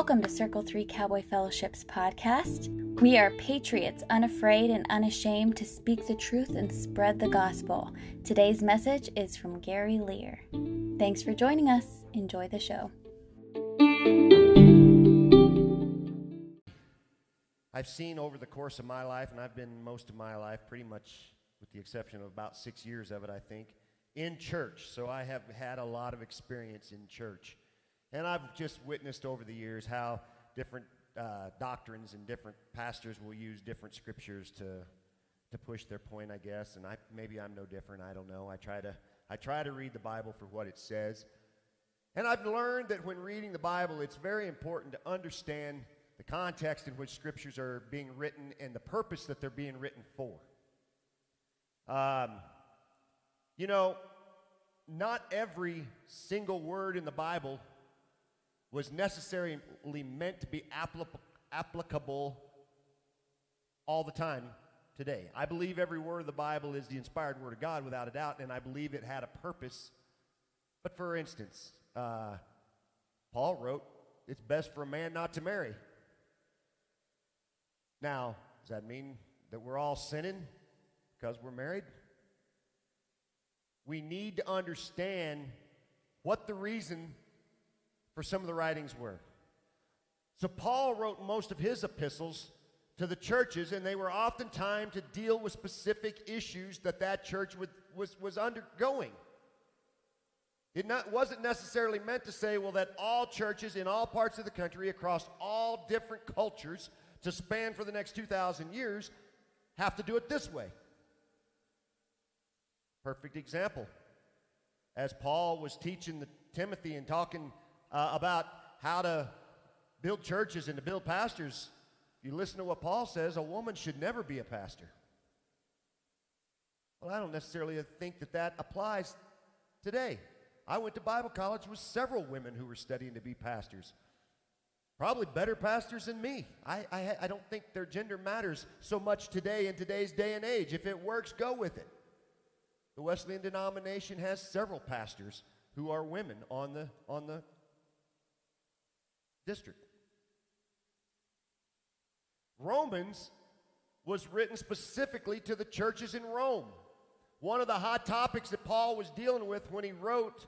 Welcome to Circle 3 Cowboy Fellowship's podcast. We are patriots, unafraid and unashamed to speak the truth and spread the gospel. Today's message is from Gary Lear. Thanks for joining us. Enjoy the show. I've seen over the course of my life, and I've been most of my life, pretty much with the exception of about six years of it, I think, in church. So I have had a lot of experience in church. And I've just witnessed over the years how different uh, doctrines and different pastors will use different scriptures to, to push their point, I guess. And I, maybe I'm no different. I don't know. I try, to, I try to read the Bible for what it says. And I've learned that when reading the Bible, it's very important to understand the context in which scriptures are being written and the purpose that they're being written for. Um, you know, not every single word in the Bible was necessarily meant to be applicable all the time today. I believe every word of the Bible is the inspired word of God without a doubt, and I believe it had a purpose. But for instance, uh, Paul wrote, It's best for a man not to marry. Now, does that mean that we're all sinning because we're married? We need to understand what the reason for some of the writings were. So Paul wrote most of his epistles to the churches, and they were oftentimes to deal with specific issues that that church would, was, was undergoing. It not, wasn't necessarily meant to say, well, that all churches in all parts of the country, across all different cultures, to span for the next 2,000 years, have to do it this way. Perfect example. As Paul was teaching the, Timothy and talking uh, about how to build churches and to build pastors, you listen to what Paul says, a woman should never be a pastor. Well, I don't necessarily think that that applies today. I went to Bible college with several women who were studying to be pastors. Probably better pastors than me. I, I, I don't think their gender matters so much today in today's day and age. If it works, go with it. The Wesleyan denomination has several pastors who are women on the, on the district. Romans was written specifically to the churches in Rome. One of the hot topics that Paul was dealing with when he wrote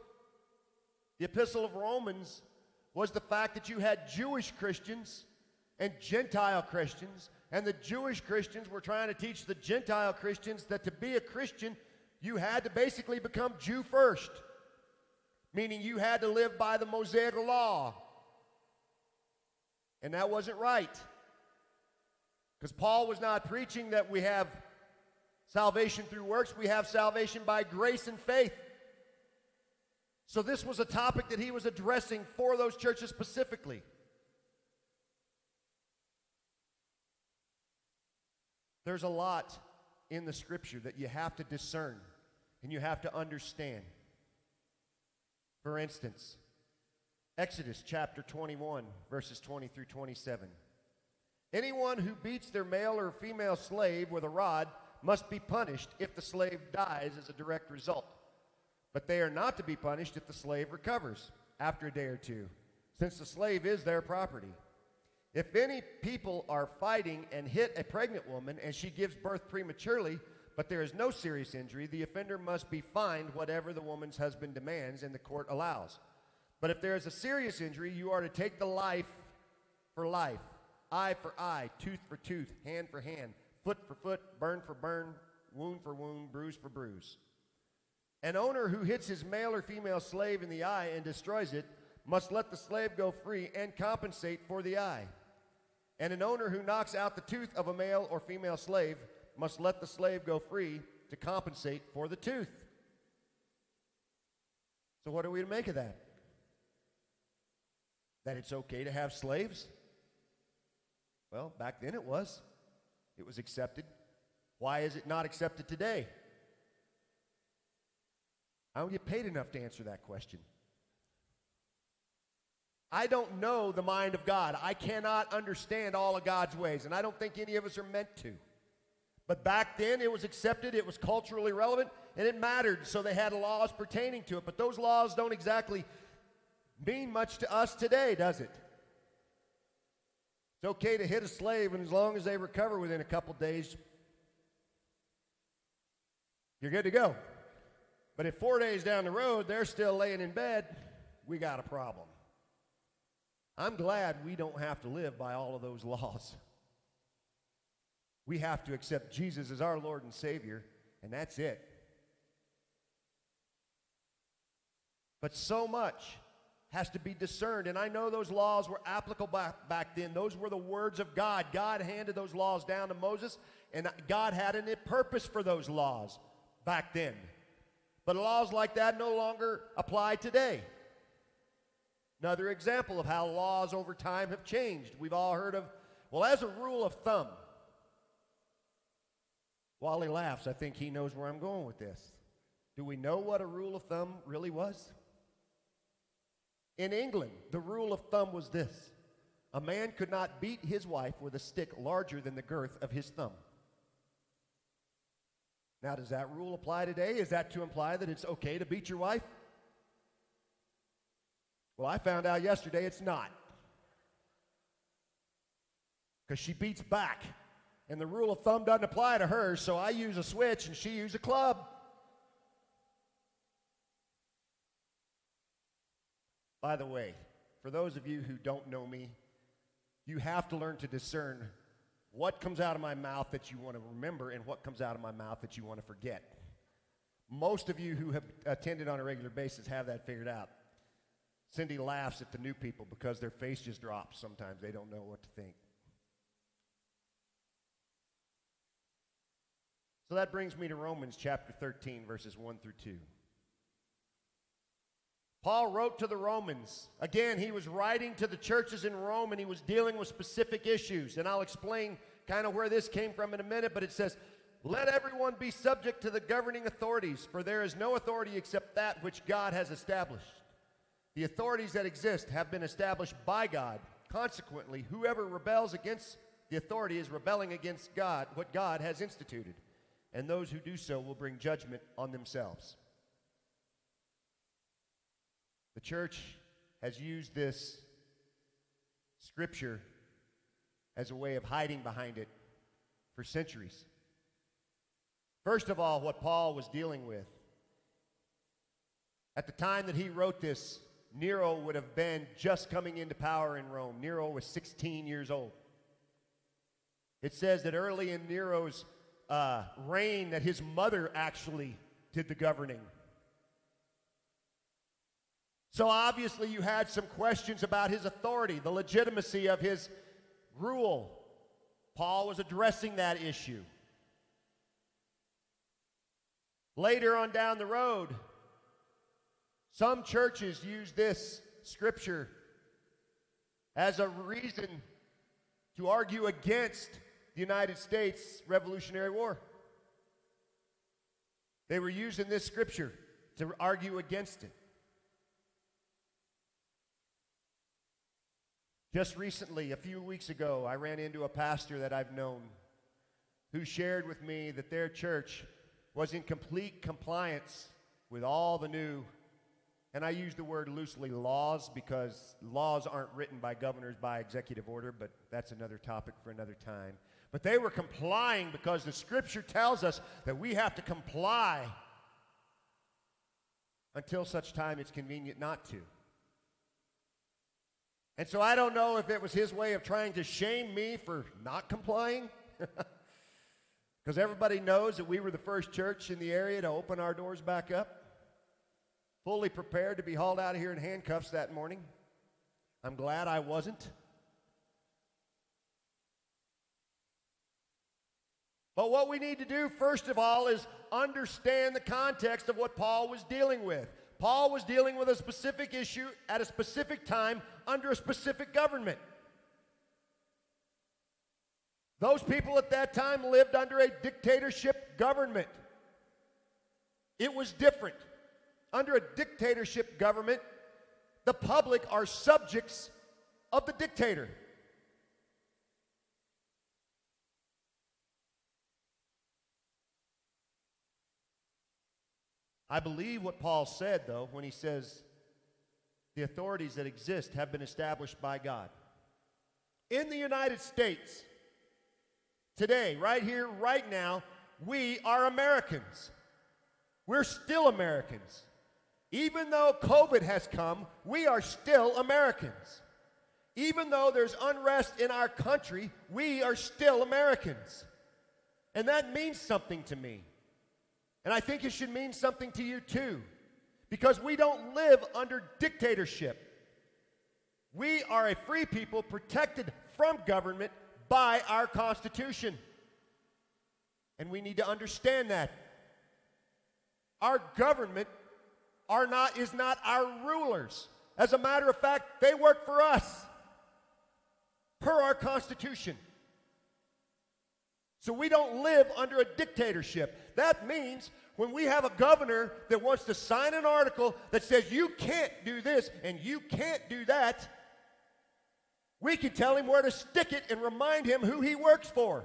the Epistle of Romans was the fact that you had Jewish Christians and Gentile Christians, and the Jewish Christians were trying to teach the Gentile Christians that to be a Christian, you had to basically become Jew first, meaning you had to live by the Mosaic law. And that wasn't right. Because Paul was not preaching that we have salvation through works, we have salvation by grace and faith. So this was a topic that he was addressing for those churches specifically. There's a lot in the scripture that you have to discern and you have to understand. For instance, Exodus chapter 21, verses 20 through 27. Anyone who beats their male or female slave with a rod must be punished if the slave dies as a direct result. But they are not to be punished if the slave recovers after a day or two, since the slave is their property. If any people are fighting and hit a pregnant woman and she gives birth prematurely, but there is no serious injury, the offender must be fined whatever the woman's husband demands and the court allows. But if there is a serious injury, you are to take the life for life, eye for eye, tooth for tooth, hand for hand, foot for foot, burn for burn, wound for wound, bruise for bruise. An owner who hits his male or female slave in the eye and destroys it must let the slave go free and compensate for the eye. And an owner who knocks out the tooth of a male or female slave must let the slave go free to compensate for the tooth. So, what are we to make of that? That it's okay to have slaves? Well, back then it was. It was accepted. Why is it not accepted today? I don't get paid enough to answer that question. I don't know the mind of God. I cannot understand all of God's ways, and I don't think any of us are meant to. But back then it was accepted, it was culturally relevant, and it mattered, so they had laws pertaining to it. But those laws don't exactly mean much to us today, does it? It's okay to hit a slave, and as long as they recover within a couple days, you're good to go. But if four days down the road they're still laying in bed, we got a problem. I'm glad we don't have to live by all of those laws. We have to accept Jesus as our Lord and Savior, and that's it. But so much has to be discerned. And I know those laws were applicable back, back then. Those were the words of God. God handed those laws down to Moses, and God had a purpose for those laws back then. But laws like that no longer apply today. Another example of how laws over time have changed. We've all heard of, well, as a rule of thumb, Wally laughs. I think he knows where I'm going with this. Do we know what a rule of thumb really was? In England, the rule of thumb was this a man could not beat his wife with a stick larger than the girth of his thumb. Now, does that rule apply today? Is that to imply that it's okay to beat your wife? Well, I found out yesterday it's not. Because she beats back. And the rule of thumb doesn't apply to her, so I use a switch and she uses a club. By the way, for those of you who don't know me, you have to learn to discern what comes out of my mouth that you want to remember and what comes out of my mouth that you want to forget. Most of you who have attended on a regular basis have that figured out. Cindy laughs at the new people because their face just drops sometimes. They don't know what to think. So that brings me to Romans chapter 13, verses 1 through 2. Paul wrote to the Romans. Again, he was writing to the churches in Rome and he was dealing with specific issues. And I'll explain kind of where this came from in a minute, but it says, Let everyone be subject to the governing authorities, for there is no authority except that which God has established. The authorities that exist have been established by God. Consequently, whoever rebels against the authority is rebelling against God, what God has instituted. And those who do so will bring judgment on themselves. The church has used this scripture as a way of hiding behind it for centuries. First of all, what Paul was dealing with. At the time that he wrote this, Nero would have been just coming into power in Rome. Nero was 16 years old. It says that early in Nero's uh, reign, that his mother actually did the governing. So obviously, you had some questions about his authority, the legitimacy of his rule. Paul was addressing that issue. Later on down the road, some churches use this scripture as a reason to argue against the United States Revolutionary War. They were using this scripture to argue against it. Just recently, a few weeks ago, I ran into a pastor that I've known who shared with me that their church was in complete compliance with all the new, and I use the word loosely, laws because laws aren't written by governors by executive order, but that's another topic for another time. But they were complying because the scripture tells us that we have to comply until such time it's convenient not to. And so I don't know if it was his way of trying to shame me for not complying. Because everybody knows that we were the first church in the area to open our doors back up. Fully prepared to be hauled out of here in handcuffs that morning. I'm glad I wasn't. But what we need to do, first of all, is understand the context of what Paul was dealing with. Paul was dealing with a specific issue at a specific time under a specific government. Those people at that time lived under a dictatorship government. It was different. Under a dictatorship government, the public are subjects of the dictator. I believe what Paul said, though, when he says the authorities that exist have been established by God. In the United States, today, right here, right now, we are Americans. We're still Americans. Even though COVID has come, we are still Americans. Even though there's unrest in our country, we are still Americans. And that means something to me. And I think it should mean something to you too. Because we don't live under dictatorship. We are a free people protected from government by our Constitution. And we need to understand that. Our government are not, is not our rulers. As a matter of fact, they work for us per our Constitution. So we don't live under a dictatorship. That means when we have a governor that wants to sign an article that says you can't do this and you can't do that, we can tell him where to stick it and remind him who he works for.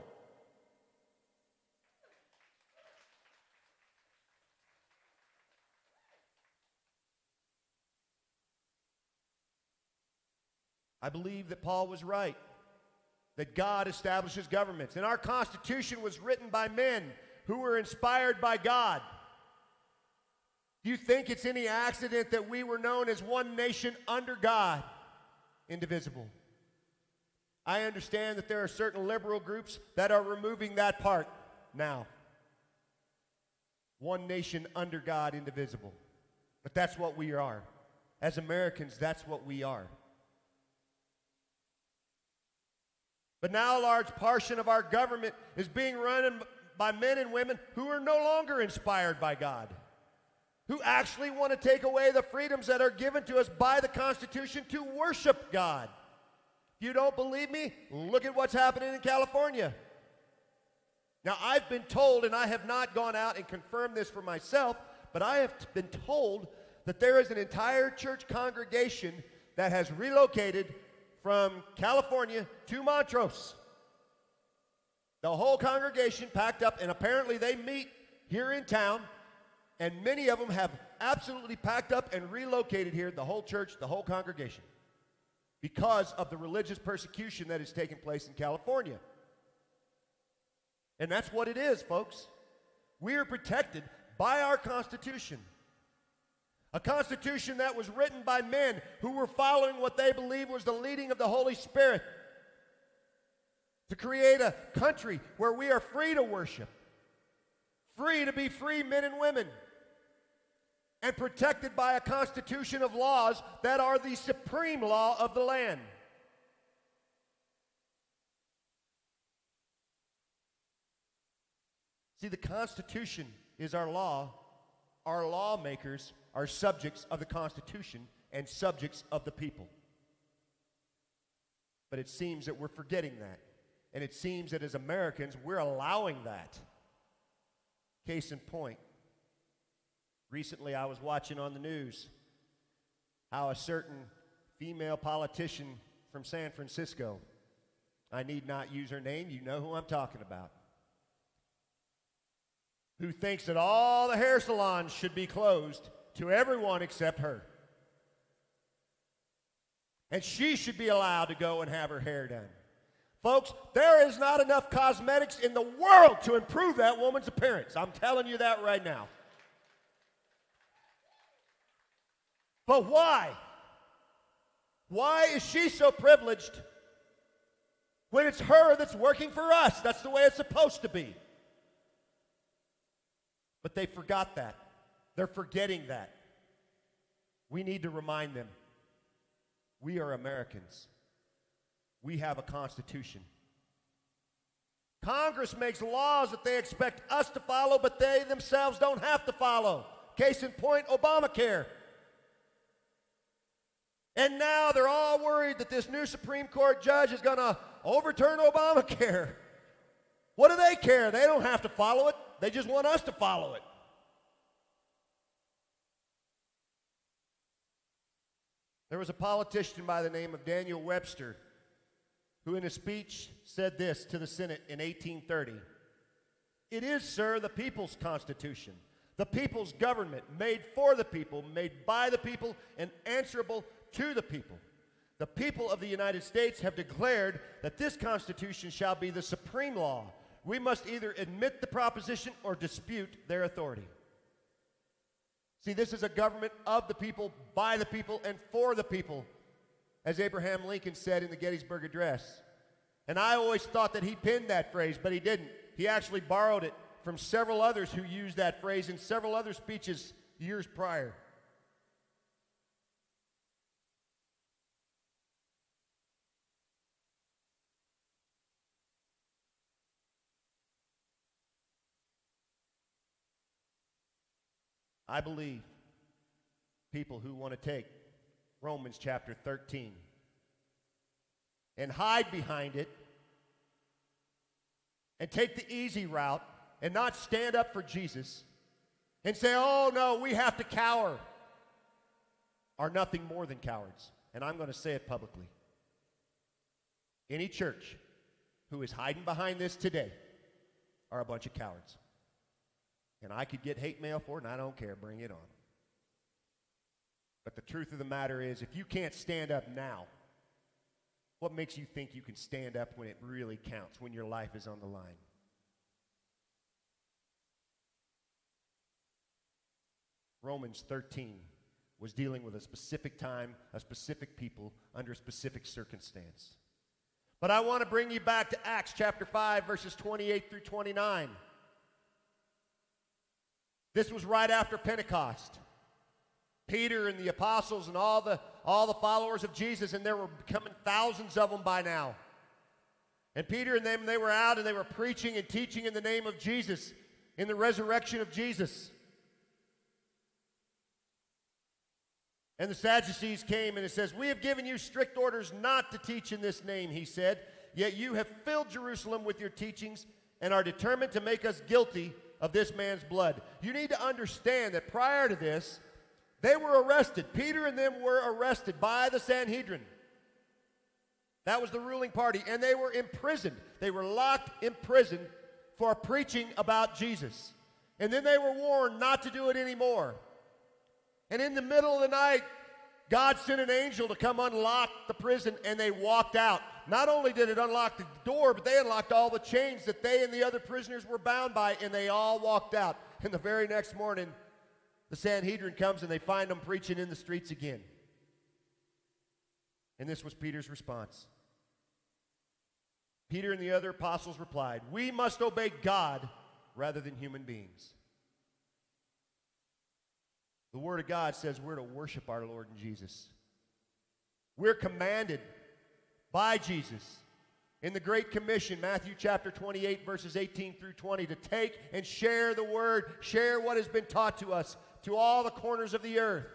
I believe that Paul was right, that God establishes governments. And our Constitution was written by men who were inspired by God. Do you think it's any accident that we were known as one nation under God, indivisible? I understand that there are certain liberal groups that are removing that part now. One nation under God, indivisible. But that's what we are. As Americans, that's what we are. But now a large portion of our government is being run by men and women who are no longer inspired by God, who actually want to take away the freedoms that are given to us by the Constitution to worship God. If you don't believe me, look at what's happening in California. Now, I've been told, and I have not gone out and confirmed this for myself, but I have been told that there is an entire church congregation that has relocated from California to Montrose. The whole congregation packed up, and apparently they meet here in town, and many of them have absolutely packed up and relocated here, the whole church, the whole congregation, because of the religious persecution that is taking place in California. And that's what it is, folks. We are protected by our Constitution. A constitution that was written by men who were following what they believed was the leading of the Holy Spirit to create a country where we are free to worship, free to be free men and women, and protected by a constitution of laws that are the supreme law of the land. See, the Constitution is our law. Our lawmakers are subjects of the Constitution and subjects of the people. But it seems that we're forgetting that. And it seems that as Americans, we're allowing that. Case in point, recently I was watching on the news how a certain female politician from San Francisco, I need not use her name, you know who I'm talking about, who thinks that all the hair salons should be closed to everyone except her. And she should be allowed to go and have her hair done. Folks, there is not enough cosmetics in the world to improve that woman's appearance. I'm telling you that right now. But why? Why is she so privileged when it's her that's working for us? That's the way it's supposed to be. But they forgot that. They're forgetting that. We need to remind them we are Americans. We have a Constitution. Congress makes laws that they expect us to follow, but they themselves don't have to follow. Case in point Obamacare. And now they're all worried that this new Supreme Court judge is going to overturn Obamacare. What do they care? They don't have to follow it, they just want us to follow it. There was a politician by the name of Daniel Webster who, in a speech, said this to the Senate in 1830 It is, sir, the people's constitution, the people's government, made for the people, made by the people, and answerable to the people. The people of the United States have declared that this Constitution shall be the supreme law. We must either admit the proposition or dispute their authority. See, this is a government of the people, by the people, and for the people, as Abraham Lincoln said in the Gettysburg Address. And I always thought that he pinned that phrase, but he didn't. He actually borrowed it from several others who used that phrase in several other speeches years prior. I believe people who want to take Romans chapter 13 and hide behind it and take the easy route and not stand up for Jesus and say, oh no, we have to cower, are nothing more than cowards. And I'm going to say it publicly. Any church who is hiding behind this today are a bunch of cowards. And I could get hate mail for it, and I don't care. Bring it on. But the truth of the matter is, if you can't stand up now, what makes you think you can stand up when it really counts, when your life is on the line? Romans 13 was dealing with a specific time, a specific people, under a specific circumstance. But I want to bring you back to Acts chapter 5, verses 28 through 29. This was right after Pentecost. Peter and the apostles and all the, all the followers of Jesus, and there were becoming thousands of them by now. And Peter and them, they were out and they were preaching and teaching in the name of Jesus, in the resurrection of Jesus. And the Sadducees came and it says, We have given you strict orders not to teach in this name, he said. Yet you have filled Jerusalem with your teachings and are determined to make us guilty of this man's blood. You need to understand that prior to this, they were arrested. Peter and them were arrested by the Sanhedrin. That was the ruling party. And they were imprisoned. They were locked in prison for preaching about Jesus. And then they were warned not to do it anymore. And in the middle of the night, God sent an angel to come unlock the prison, and they walked out. Not only did it unlock the door, but they unlocked all the chains that they and the other prisoners were bound by, and they all walked out. And the very next morning, the Sanhedrin comes and they find them preaching in the streets again. And this was Peter's response. Peter and the other apostles replied, We must obey God rather than human beings. The Word of God says we're to worship our Lord and Jesus. We're commanded by Jesus in the Great Commission, Matthew chapter 28, verses 18 through 20, to take and share the Word, share what has been taught to us to all the corners of the earth.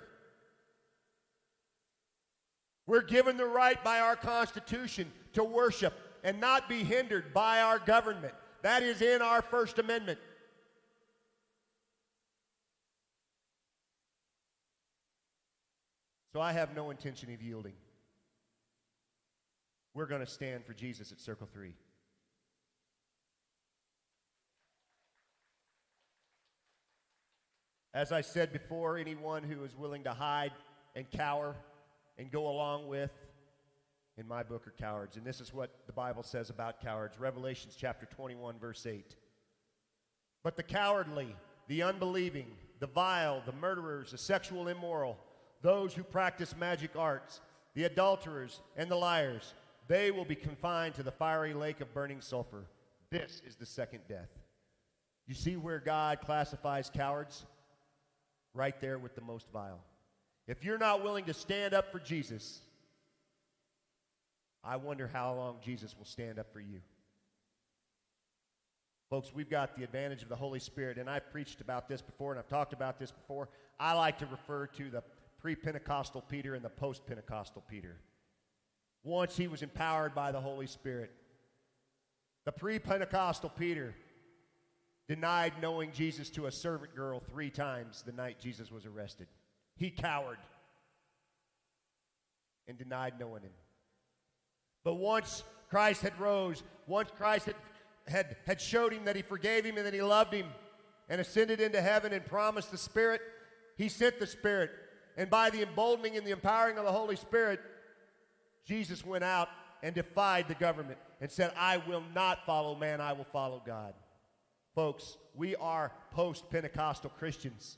We're given the right by our Constitution to worship and not be hindered by our government. That is in our First Amendment. So I have no intention of yielding. We're going to stand for Jesus at Circle 3. As I said before, anyone who is willing to hide and cower and go along with, in my book, are cowards. And this is what the Bible says about cowards Revelations chapter 21, verse 8. But the cowardly, the unbelieving, the vile, the murderers, the sexual immoral, those who practice magic arts, the adulterers, and the liars, they will be confined to the fiery lake of burning sulfur. This is the second death. You see where God classifies cowards? Right there with the most vile. If you're not willing to stand up for Jesus, I wonder how long Jesus will stand up for you. Folks, we've got the advantage of the Holy Spirit, and I've preached about this before and I've talked about this before. I like to refer to the pre Pentecostal Peter and the post Pentecostal Peter. Once he was empowered by the Holy Spirit. The pre Pentecostal Peter denied knowing Jesus to a servant girl three times the night Jesus was arrested. He cowered and denied knowing him. But once Christ had rose, once Christ had, had, had showed him that he forgave him and that he loved him and ascended into heaven and promised the Spirit, he sent the Spirit and by the emboldening and the empowering of the Holy Spirit, Jesus went out and defied the government and said, I will not follow man, I will follow God. Folks, we are post Pentecostal Christians.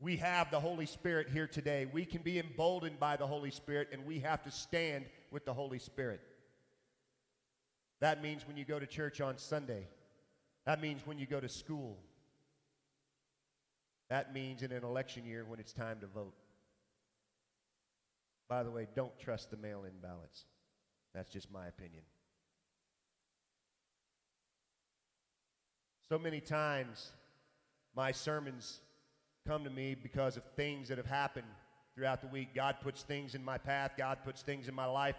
We have the Holy Spirit here today. We can be emboldened by the Holy Spirit, and we have to stand with the Holy Spirit. That means when you go to church on Sunday, that means when you go to school, that means in an election year when it's time to vote. By the way, don't trust the mail in ballots. That's just my opinion. So many times, my sermons come to me because of things that have happened throughout the week. God puts things in my path, God puts things in my life.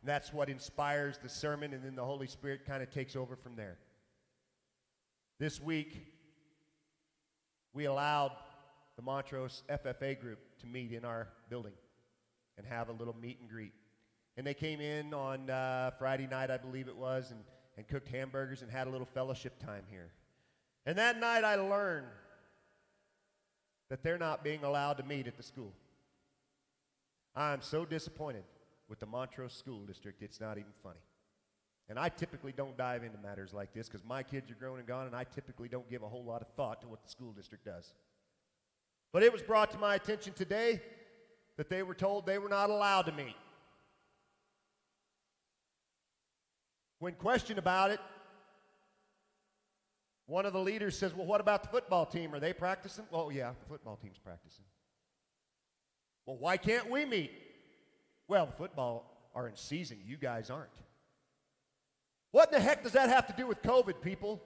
And that's what inspires the sermon, and then the Holy Spirit kind of takes over from there. This week, we allowed the Montrose FFA group to meet in our building and have a little meet and greet. And they came in on uh, Friday night, I believe it was, and, and cooked hamburgers and had a little fellowship time here. And that night I learned that they're not being allowed to meet at the school. I'm so disappointed with the Montrose School District, it's not even funny. And I typically don't dive into matters like this because my kids are grown and gone, and I typically don't give a whole lot of thought to what the school district does. But it was brought to my attention today that they were told they were not allowed to meet. When questioned about it, one of the leaders says, Well, what about the football team? Are they practicing? Well, yeah, the football team's practicing. Well, why can't we meet? Well, the football are in season. You guys aren't. What in the heck does that have to do with COVID, people?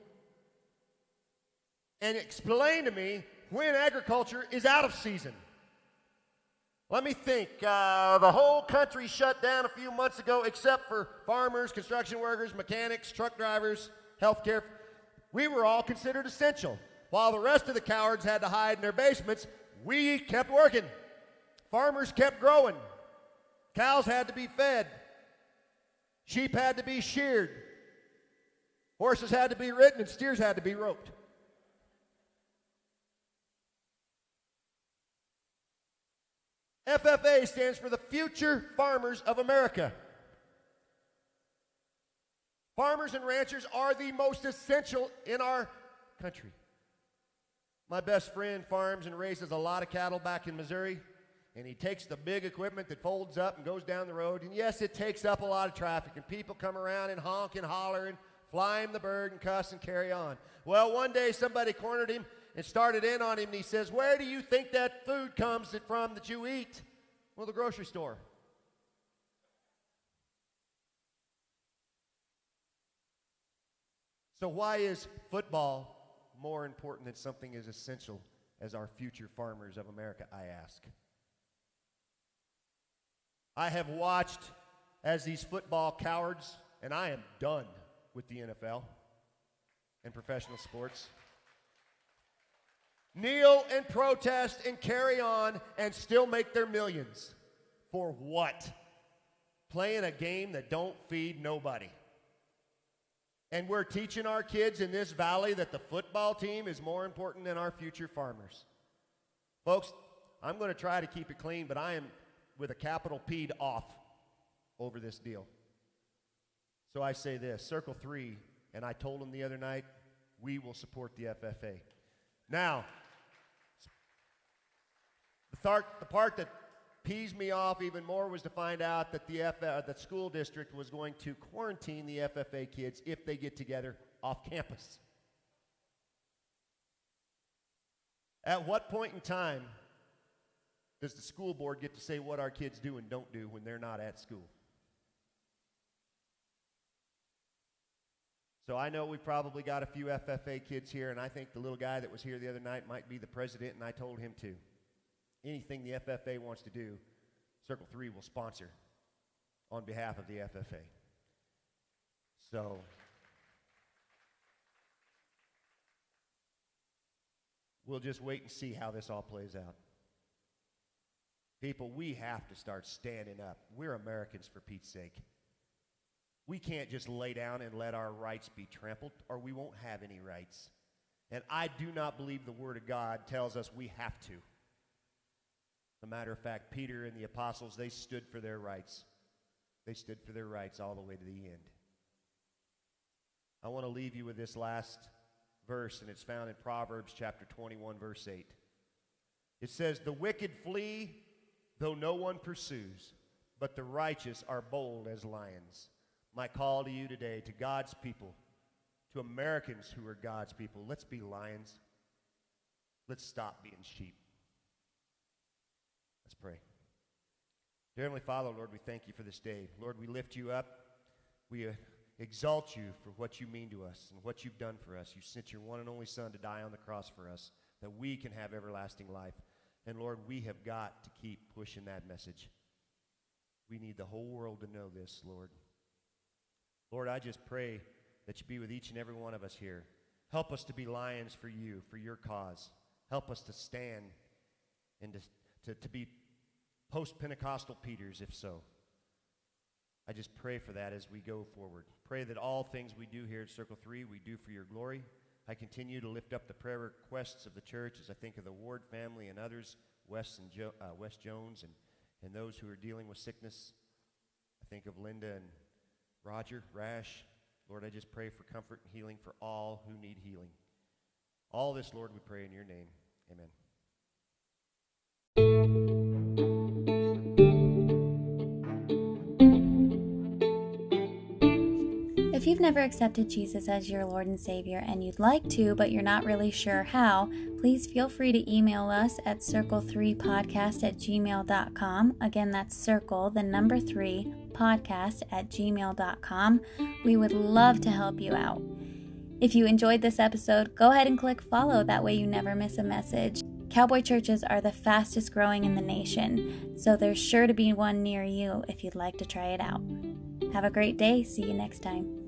And explain to me when agriculture is out of season. Let me think. Uh, the whole country shut down a few months ago, except for farmers, construction workers, mechanics, truck drivers, healthcare. We were all considered essential. While the rest of the cowards had to hide in their basements, we kept working. Farmers kept growing. Cows had to be fed. Sheep had to be sheared. Horses had to be ridden, and steers had to be roped. FFA stands for the Future Farmers of America. Farmers and ranchers are the most essential in our country. My best friend farms and raises a lot of cattle back in Missouri, and he takes the big equipment that folds up and goes down the road. And yes, it takes up a lot of traffic, and people come around and honk and holler and fly him the bird and cuss and carry on. Well, one day somebody cornered him and started in on him, and he says, Where do you think that food comes from that you eat? Well, the grocery store. So, why is football more important than something as essential as our future farmers of America? I ask. I have watched as these football cowards, and I am done with the NFL and professional sports kneel and protest and carry on and still make their millions. For what? Playing a game that don't feed nobody. And we're teaching our kids in this valley that the football team is more important than our future farmers. Folks, I'm going to try to keep it clean, but I am with a capital P off over this deal. So I say this Circle 3, and I told them the other night, we will support the FFA. Now, the, th- the part that pees me off even more was to find out that the, F- uh, the school district was going to quarantine the FFA kids if they get together off campus. At what point in time does the school board get to say what our kids do and don't do when they're not at school? So I know we've probably got a few FFA kids here, and I think the little guy that was here the other night might be the president, and I told him to anything the FFA wants to do, Circle 3 will sponsor on behalf of the FFA. So, we'll just wait and see how this all plays out. People, we have to start standing up. We're Americans for Pete's sake. We can't just lay down and let our rights be trampled, or we won't have any rights. And I do not believe the Word of God tells us we have to. As a matter of fact, Peter and the apostles, they stood for their rights. They stood for their rights all the way to the end. I want to leave you with this last verse, and it's found in Proverbs chapter 21, verse 8. It says, The wicked flee, though no one pursues, but the righteous are bold as lions. My call to you today, to God's people, to Americans who are God's people, let's be lions. Let's stop being sheep. Let's pray. Dear Heavenly Father, Lord, we thank you for this day. Lord, we lift you up. We uh, exalt you for what you mean to us and what you've done for us. You sent your one and only Son to die on the cross for us that we can have everlasting life. And Lord, we have got to keep pushing that message. We need the whole world to know this, Lord. Lord, I just pray that you be with each and every one of us here. Help us to be lions for you, for your cause. Help us to stand and to, to, to be post Pentecostal Peters, if so. I just pray for that as we go forward. Pray that all things we do here at Circle 3, we do for your glory. I continue to lift up the prayer requests of the church as I think of the Ward family and others, Wes, and jo- uh, Wes Jones, and, and those who are dealing with sickness. I think of Linda and Roger, Rash. Lord, I just pray for comfort and healing for all who need healing. All this, Lord, we pray in your name. Amen. If you've never accepted Jesus as your Lord and Savior and you'd like to, but you're not really sure how, please feel free to email us at circle3podcast at gmail.com. Again, that's circle, the number three, podcast at gmail.com. We would love to help you out. If you enjoyed this episode, go ahead and click follow. That way, you never miss a message. Cowboy churches are the fastest growing in the nation, so there's sure to be one near you if you'd like to try it out. Have a great day. See you next time.